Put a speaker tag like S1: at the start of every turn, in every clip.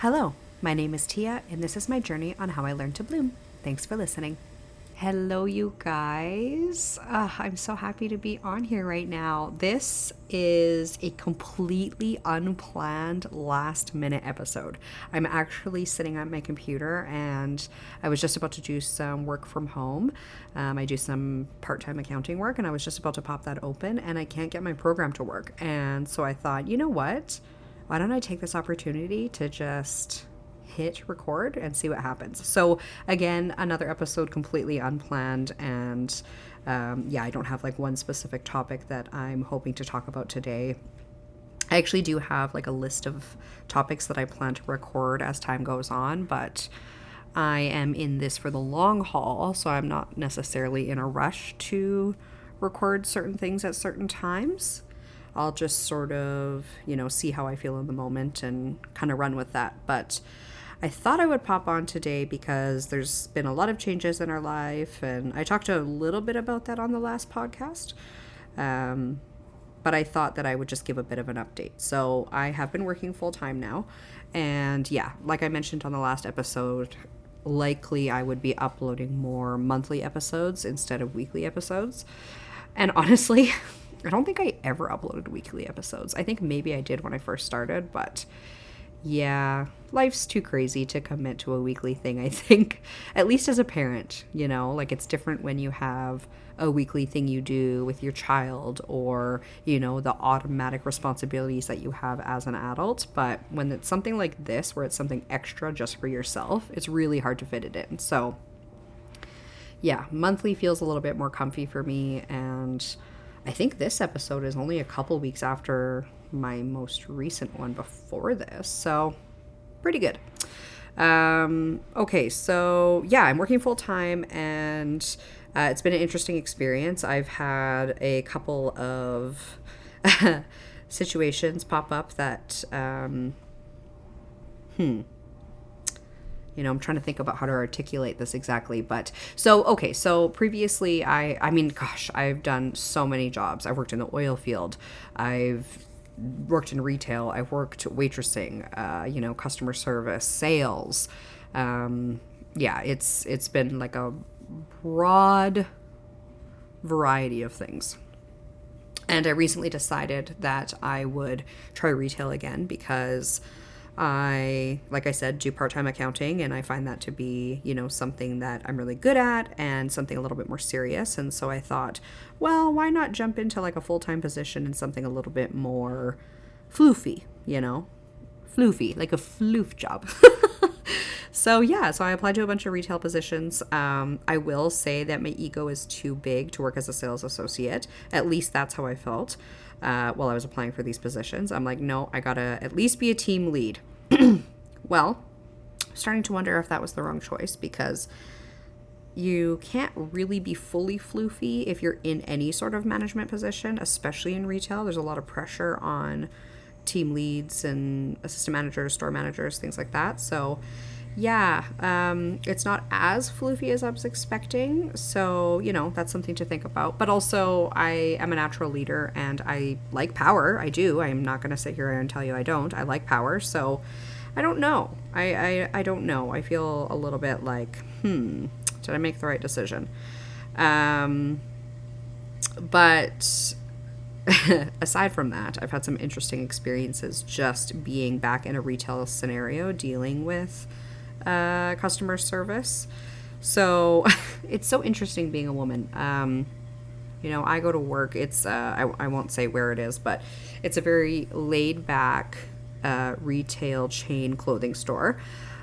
S1: Hello, my name is Tia, and this is my journey on how I learned to bloom. Thanks for listening. Hello, you guys. Uh, I'm so happy to be on here right now. This is a completely unplanned last minute episode. I'm actually sitting at my computer and I was just about to do some work from home. Um, I do some part time accounting work and I was just about to pop that open and I can't get my program to work. And so I thought, you know what? Why don't I take this opportunity to just hit record and see what happens. So, again, another episode completely unplanned. And um, yeah, I don't have like one specific topic that I'm hoping to talk about today. I actually do have like a list of topics that I plan to record as time goes on, but I am in this for the long haul, so I'm not necessarily in a rush to record certain things at certain times. I'll just sort of, you know, see how I feel in the moment and kind of run with that. But I thought I would pop on today because there's been a lot of changes in our life, and I talked a little bit about that on the last podcast. Um, but I thought that I would just give a bit of an update. So I have been working full time now, and yeah, like I mentioned on the last episode, likely I would be uploading more monthly episodes instead of weekly episodes. And honestly, I don't think I ever uploaded weekly episodes. I think maybe I did when I first started, but yeah, life's too crazy to commit to a weekly thing, I think. At least as a parent, you know, like it's different when you have a weekly thing you do with your child or, you know, the automatic responsibilities that you have as an adult. But when it's something like this, where it's something extra just for yourself, it's really hard to fit it in. So, yeah, monthly feels a little bit more comfy for me. And I think this episode is only a couple weeks after my most recent one before this. So, pretty good. Um, okay, so yeah, I'm working full time and uh, it's been an interesting experience. I've had a couple of situations pop up that, um, hmm, you know i'm trying to think about how to articulate this exactly but so okay so previously i i mean gosh i've done so many jobs i've worked in the oil field i've worked in retail. I've worked waitressing, uh, you know, customer service, sales. Um, yeah, it's it's been like a broad variety of things. And I recently decided that I would try retail again because I, like I said, do part time accounting, and I find that to be, you know, something that I'm really good at and something a little bit more serious. And so I thought, well, why not jump into like a full time position and something a little bit more floofy, you know? Floofy, like a floof job. so yeah, so I applied to a bunch of retail positions. Um, I will say that my ego is too big to work as a sales associate. At least that's how I felt uh, while I was applying for these positions. I'm like, no, I gotta at least be a team lead. well, starting to wonder if that was the wrong choice because you can't really be fully floofy if you're in any sort of management position, especially in retail. There's a lot of pressure on team leads and assistant managers, store managers, things like that. So, yeah, um, it's not as floofy as I was expecting. So, you know, that's something to think about. But also, I am a natural leader and I like power. I do. I'm not going to sit here and tell you I don't. I like power. So, I don't know. I, I, I don't know. I feel a little bit like, hmm, did I make the right decision? Um, but aside from that, I've had some interesting experiences just being back in a retail scenario dealing with uh, customer service. So it's so interesting being a woman. Um, you know, I go to work. It's uh, I, I won't say where it is, but it's a very laid back uh, retail chain clothing store.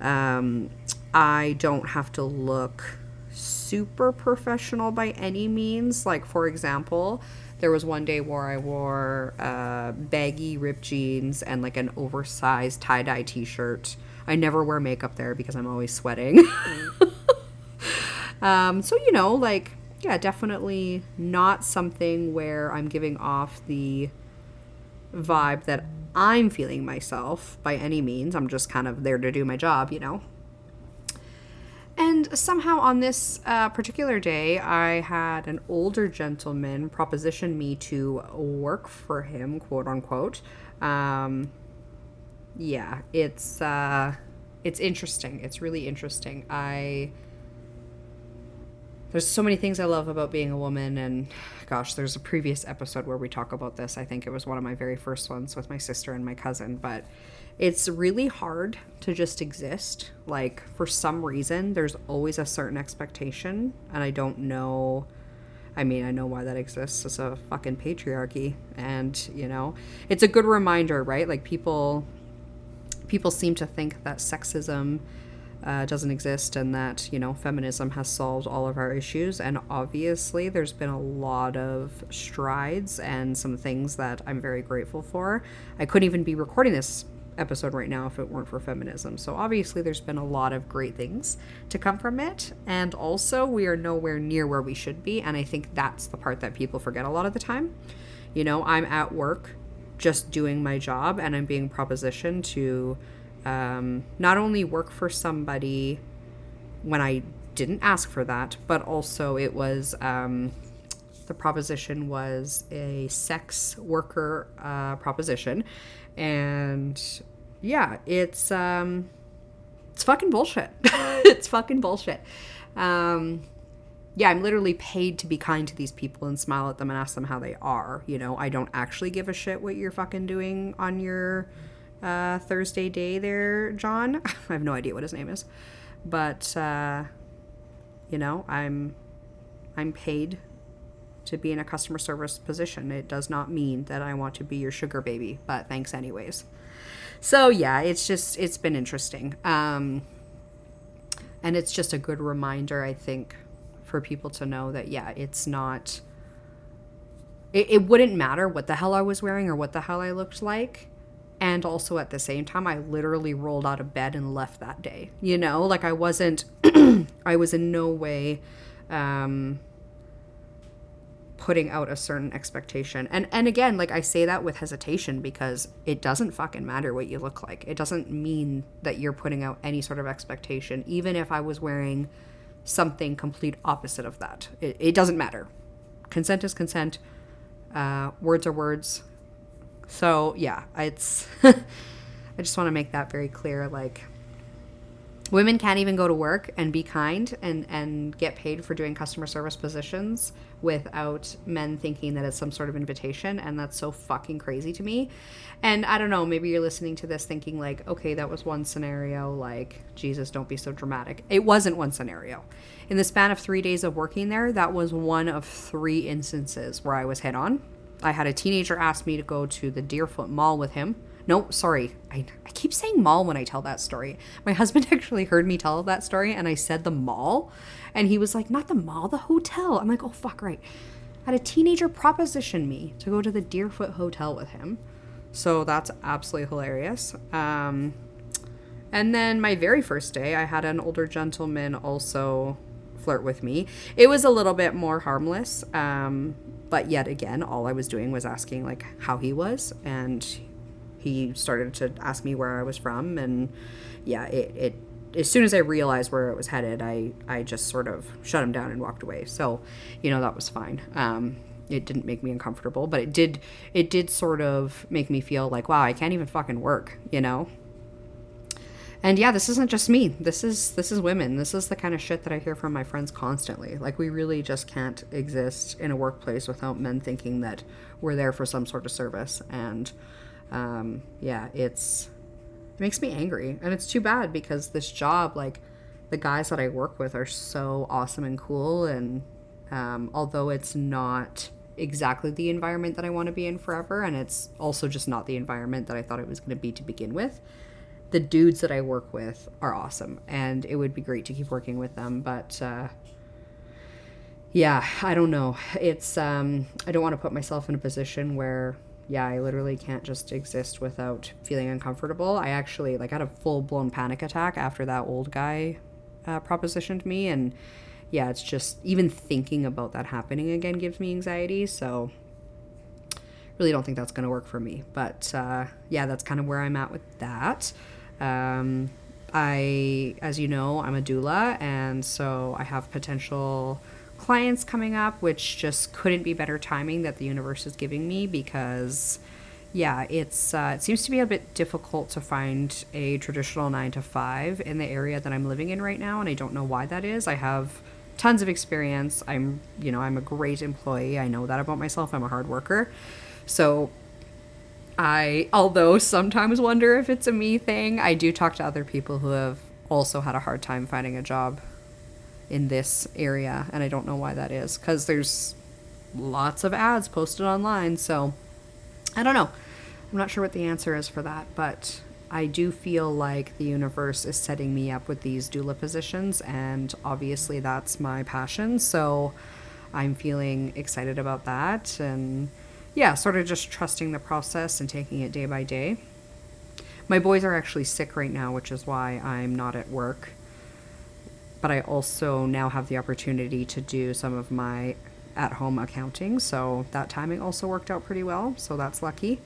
S1: Um, I don't have to look super professional by any means. Like for example, there was one day where I wore uh, baggy ripped jeans and like an oversized tie dye t shirt I never wear makeup there because I'm always sweating. um, so, you know, like, yeah, definitely not something where I'm giving off the vibe that I'm feeling myself by any means. I'm just kind of there to do my job, you know. And somehow on this uh, particular day, I had an older gentleman proposition me to work for him, quote unquote. Um, yeah, it's uh, it's interesting. It's really interesting. I there's so many things I love about being a woman, and gosh, there's a previous episode where we talk about this. I think it was one of my very first ones with my sister and my cousin, but it's really hard to just exist. Like, for some reason, there's always a certain expectation, and I don't know. I mean, I know why that exists. It's a fucking patriarchy, and you know, it's a good reminder, right? Like people, people seem to think that sexism uh, doesn't exist and that you know feminism has solved all of our issues. And obviously there's been a lot of strides and some things that i'm very grateful for. I couldn't even be recording this episode right now if it weren't for feminism. So obviously there's been a lot of great things to come from it. And also we are nowhere near where we should be. And i think that's the part that people forget a lot of the time. You know i'm at work just doing my job and i'm being propositioned to um, not only work for somebody when I didn't ask for that, but also it was um, the proposition was a sex worker uh, proposition, and yeah, it's um, it's fucking bullshit. it's fucking bullshit. Um, yeah, I'm literally paid to be kind to these people and smile at them and ask them how they are. You know, I don't actually give a shit what you're fucking doing on your uh, Thursday day there, John. I have no idea what his name is, but uh, you know, I'm I'm paid to be in a customer service position. It does not mean that I want to be your sugar baby, but thanks anyways. So yeah, it's just it's been interesting. Um, and it's just a good reminder, I think, for people to know that yeah, it's not. It, it wouldn't matter what the hell I was wearing or what the hell I looked like. And also at the same time i literally rolled out of bed and left that day you know? Like i wasn't i was in no way um putting out a certain expectation. And and again like i say that with hesitation because it doesn't fucking matter what you look like. It doesn't mean that you're putting out any sort of expectation. Even if i was wearing something complete opposite of that. It, it doesn't matter. Consent is consent. Uh, words are words. So yeah, it's I just want to make that very clear. Like women can't even go to work and be kind and and get paid for doing customer service positions without men thinking that it's some sort of invitation and that's so fucking crazy to me. And i don't know maybe you're listening to this thinking like okay that was one scenario like jesus don't be so dramatic. It wasn't one scenario. In the span of three days of working there that was one of three instances where i was hit on. I had a teenager ask me to go to the Deerfoot Mall with him. No, sorry. I, I keep saying mall when I tell that story. My husband actually heard me tell that story and I said the mall. And he was like, not the mall, the hotel. I'm like, oh, fuck, right. I had a teenager proposition me to go to the Deerfoot Hotel with him. So that's absolutely hilarious. Um, and then my very first day, I had an older gentleman also flirt with me. It was a little bit more harmless. Um, but yet again, all I was doing was asking like how he was, and he started to ask me where I was from, and yeah, it, it as soon as I realized where it was headed, I I just sort of shut him down and walked away. So, you know, that was fine. Um, it didn't make me uncomfortable, but it did it did sort of make me feel like wow, I can't even fucking work, you know? And yeah this isn't just me. This is this is women. This is the kind of shit that i hear from my friends constantly. Like we really just can't exist in a workplace without men thinking that we're there for some sort of service. And um, yeah it's it makes me angry and it's too bad because this job like the guys that i work with are so awesome and cool and um, although it's not exactly the environment that i want to be in forever and it's also just not the environment that i thought it was going to be to begin with the dudes that I work with are awesome, and it would be great to keep working with them. But uh, yeah, I don't know. It's um, I don't want to put myself in a position where yeah, I literally can't just exist without feeling uncomfortable. I actually like had a full blown panic attack after that old guy uh, propositioned me, and yeah, it's just even thinking about that happening again gives me anxiety. So really don't think that's going to work for me. But uh, yeah, that's kind of where I'm at with that. Um, I, as you know, I'm a doula, and so I have potential clients coming up, which just couldn't be better timing that the universe is giving me because, yeah, it's uh, it seems to be a bit difficult to find a traditional nine to five in the area that I'm living in right now, and I don't know why that is. I have tons of experience. I'm you know I'm a great employee. I know that about myself. I'm a hard worker, so I although sometimes wonder if it's a me thing. I do talk to other people who have also had a hard time finding a job in this area, and I don't know why that is because there's lots of ads posted online, so. I don't know. I'm not sure what the answer is for that, but I do feel like the universe is setting me up with these doula positions, and obviously that's my passion. So I'm feeling excited about that, and yeah, sort of just trusting the process and taking it day by day. My boys are actually sick right now, which is why I'm not at work. But I also now have the opportunity to do some of my at home accounting. So that timing also worked out pretty well. So that's lucky.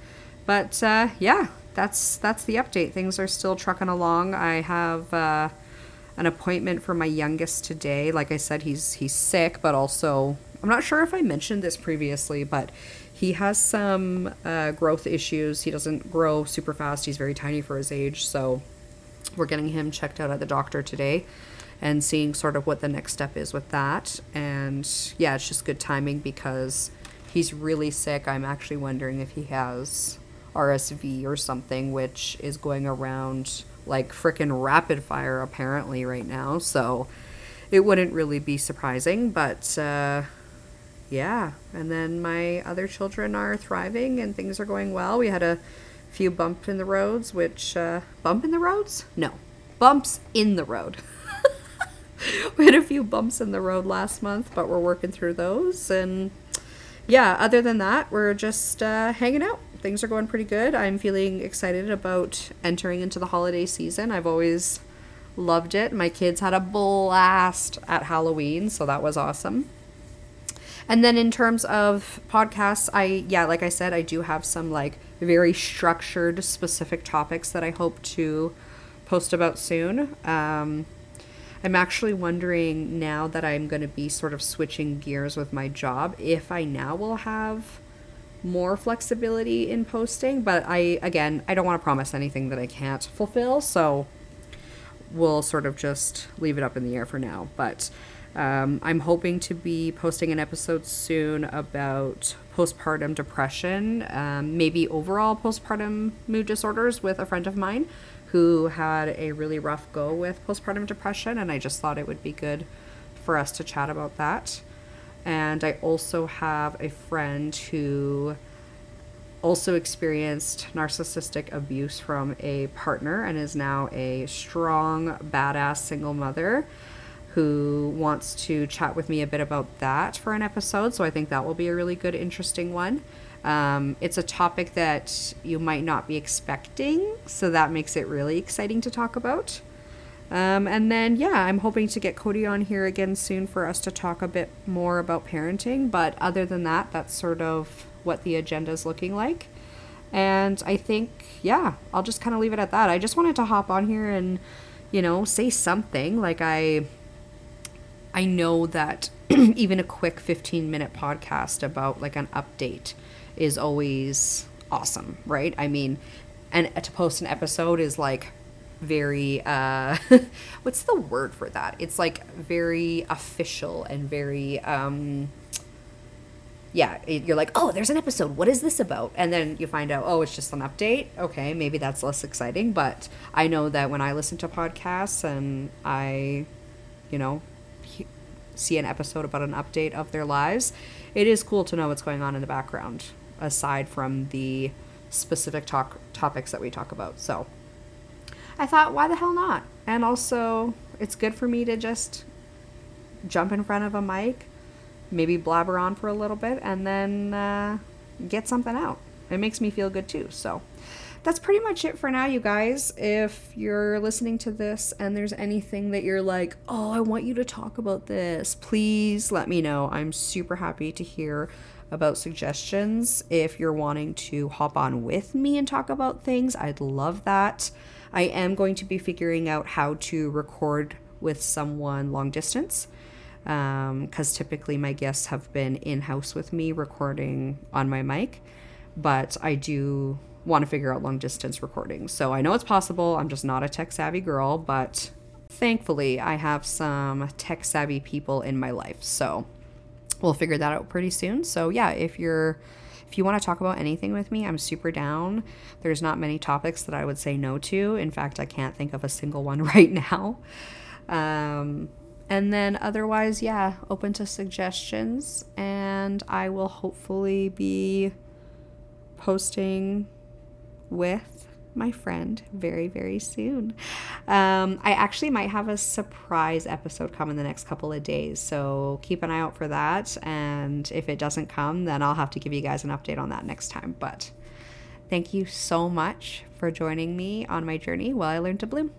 S1: But uh, yeah, that's that's the update. Things are still trucking along. I have uh, an appointment for my youngest today. Like I said, he's he's sick, but also I'm not sure if I mentioned this previously, but he has some uh, growth issues. He doesn't grow super fast. He's very tiny for his age, so we're getting him checked out at the doctor today and seeing sort of what the next step is with that. And yeah, it's just good timing because he's really sick. I'm actually wondering if he has RSV or something, which is going around like freaking rapid fire apparently right now. So it wouldn't really be surprising, but uh, yeah. And then my other children are thriving and things are going well. We had a few bumps in the roads, which uh, bump in the roads? No, bumps in the road. we had a few bumps in the road last month, but we're working through those. And yeah, other than that, we're just uh, hanging out. Things are going pretty good. I'm feeling excited about entering into the holiday season. I've always loved it. My kids had a blast at Halloween, so that was awesome. And then in terms of podcasts, I yeah, like I said, I do have some like very structured specific topics that I hope to post about soon. Um, I'm actually wondering now that I'm going to be sort of switching gears with my job if I now will have more flexibility in posting. But I, again, I don't want to promise anything that I can't fulfill. So we'll sort of just leave it up in the air for now. But um, I'm hoping to be posting an episode soon about postpartum depression, um, maybe overall postpartum mood disorders with a friend of mine who had a really rough go with postpartum depression, and I just thought it would be good for us to chat about that. And I also have a friend who also experienced narcissistic abuse from a partner and is now a strong, badass single mother who wants to chat with me a bit about that for an episode. So I think that will be a really good, interesting one. Um, it's a topic that you might not be expecting, so that makes it really exciting to talk about. Um, and then, yeah, I'm hoping to get Cody on here again soon for us to talk a bit more about parenting. But other than that, that's sort of what the agenda is looking like. And I think, yeah, I'll just kind of leave it at that. I just wanted to hop on here and, you know, say something. Like I, I know that even a quick 15 minute podcast about like an update is always awesome, right? I mean, and to post an episode is like very uh what's the word for that? It's like very official and very um yeah, you're like, "Oh, there's an episode. What is this about?" And then you find out, "Oh, it's just an update." Okay, maybe that's less exciting, but I know that when I listen to podcasts and I you know, see an episode about an update of their lives, it is cool to know what's going on in the background aside from the specific talk topics that we talk about. So I thought, why the hell not? And also, it's good for me to just jump in front of a mic, maybe blabber on for a little bit, and then uh, get something out. It makes me feel good too. So that's pretty much it for now, you guys. If you're listening to this and there's anything that you're like, oh, I want you to talk about this, please let me know. I'm super happy to hear about suggestions. If you're wanting to hop on with me and talk about things, I'd love that. I am going to be figuring out how to record with someone long distance because um, typically my guests have been in house with me recording on my mic. but I do want to figure out long distance recording. So I know it's possible. I'm just not a tech savvy girl, but thankfully I have some tech savvy people in my life. So we'll figure that out pretty soon. So yeah, if you're if you want to talk about anything with me, I'm super down. There's not many topics that I would say no to. In fact, I can't think of a single one right now. Um, and then otherwise, yeah, open to suggestions. And I will hopefully be posting with my friend very, very soon. Um, I actually might have a surprise episode come in the next couple of days, so keep an eye out for that. And if it doesn't come, then I'll have to give you guys an update on that next time. But thank you so much for joining me on my journey while I learn to bloom.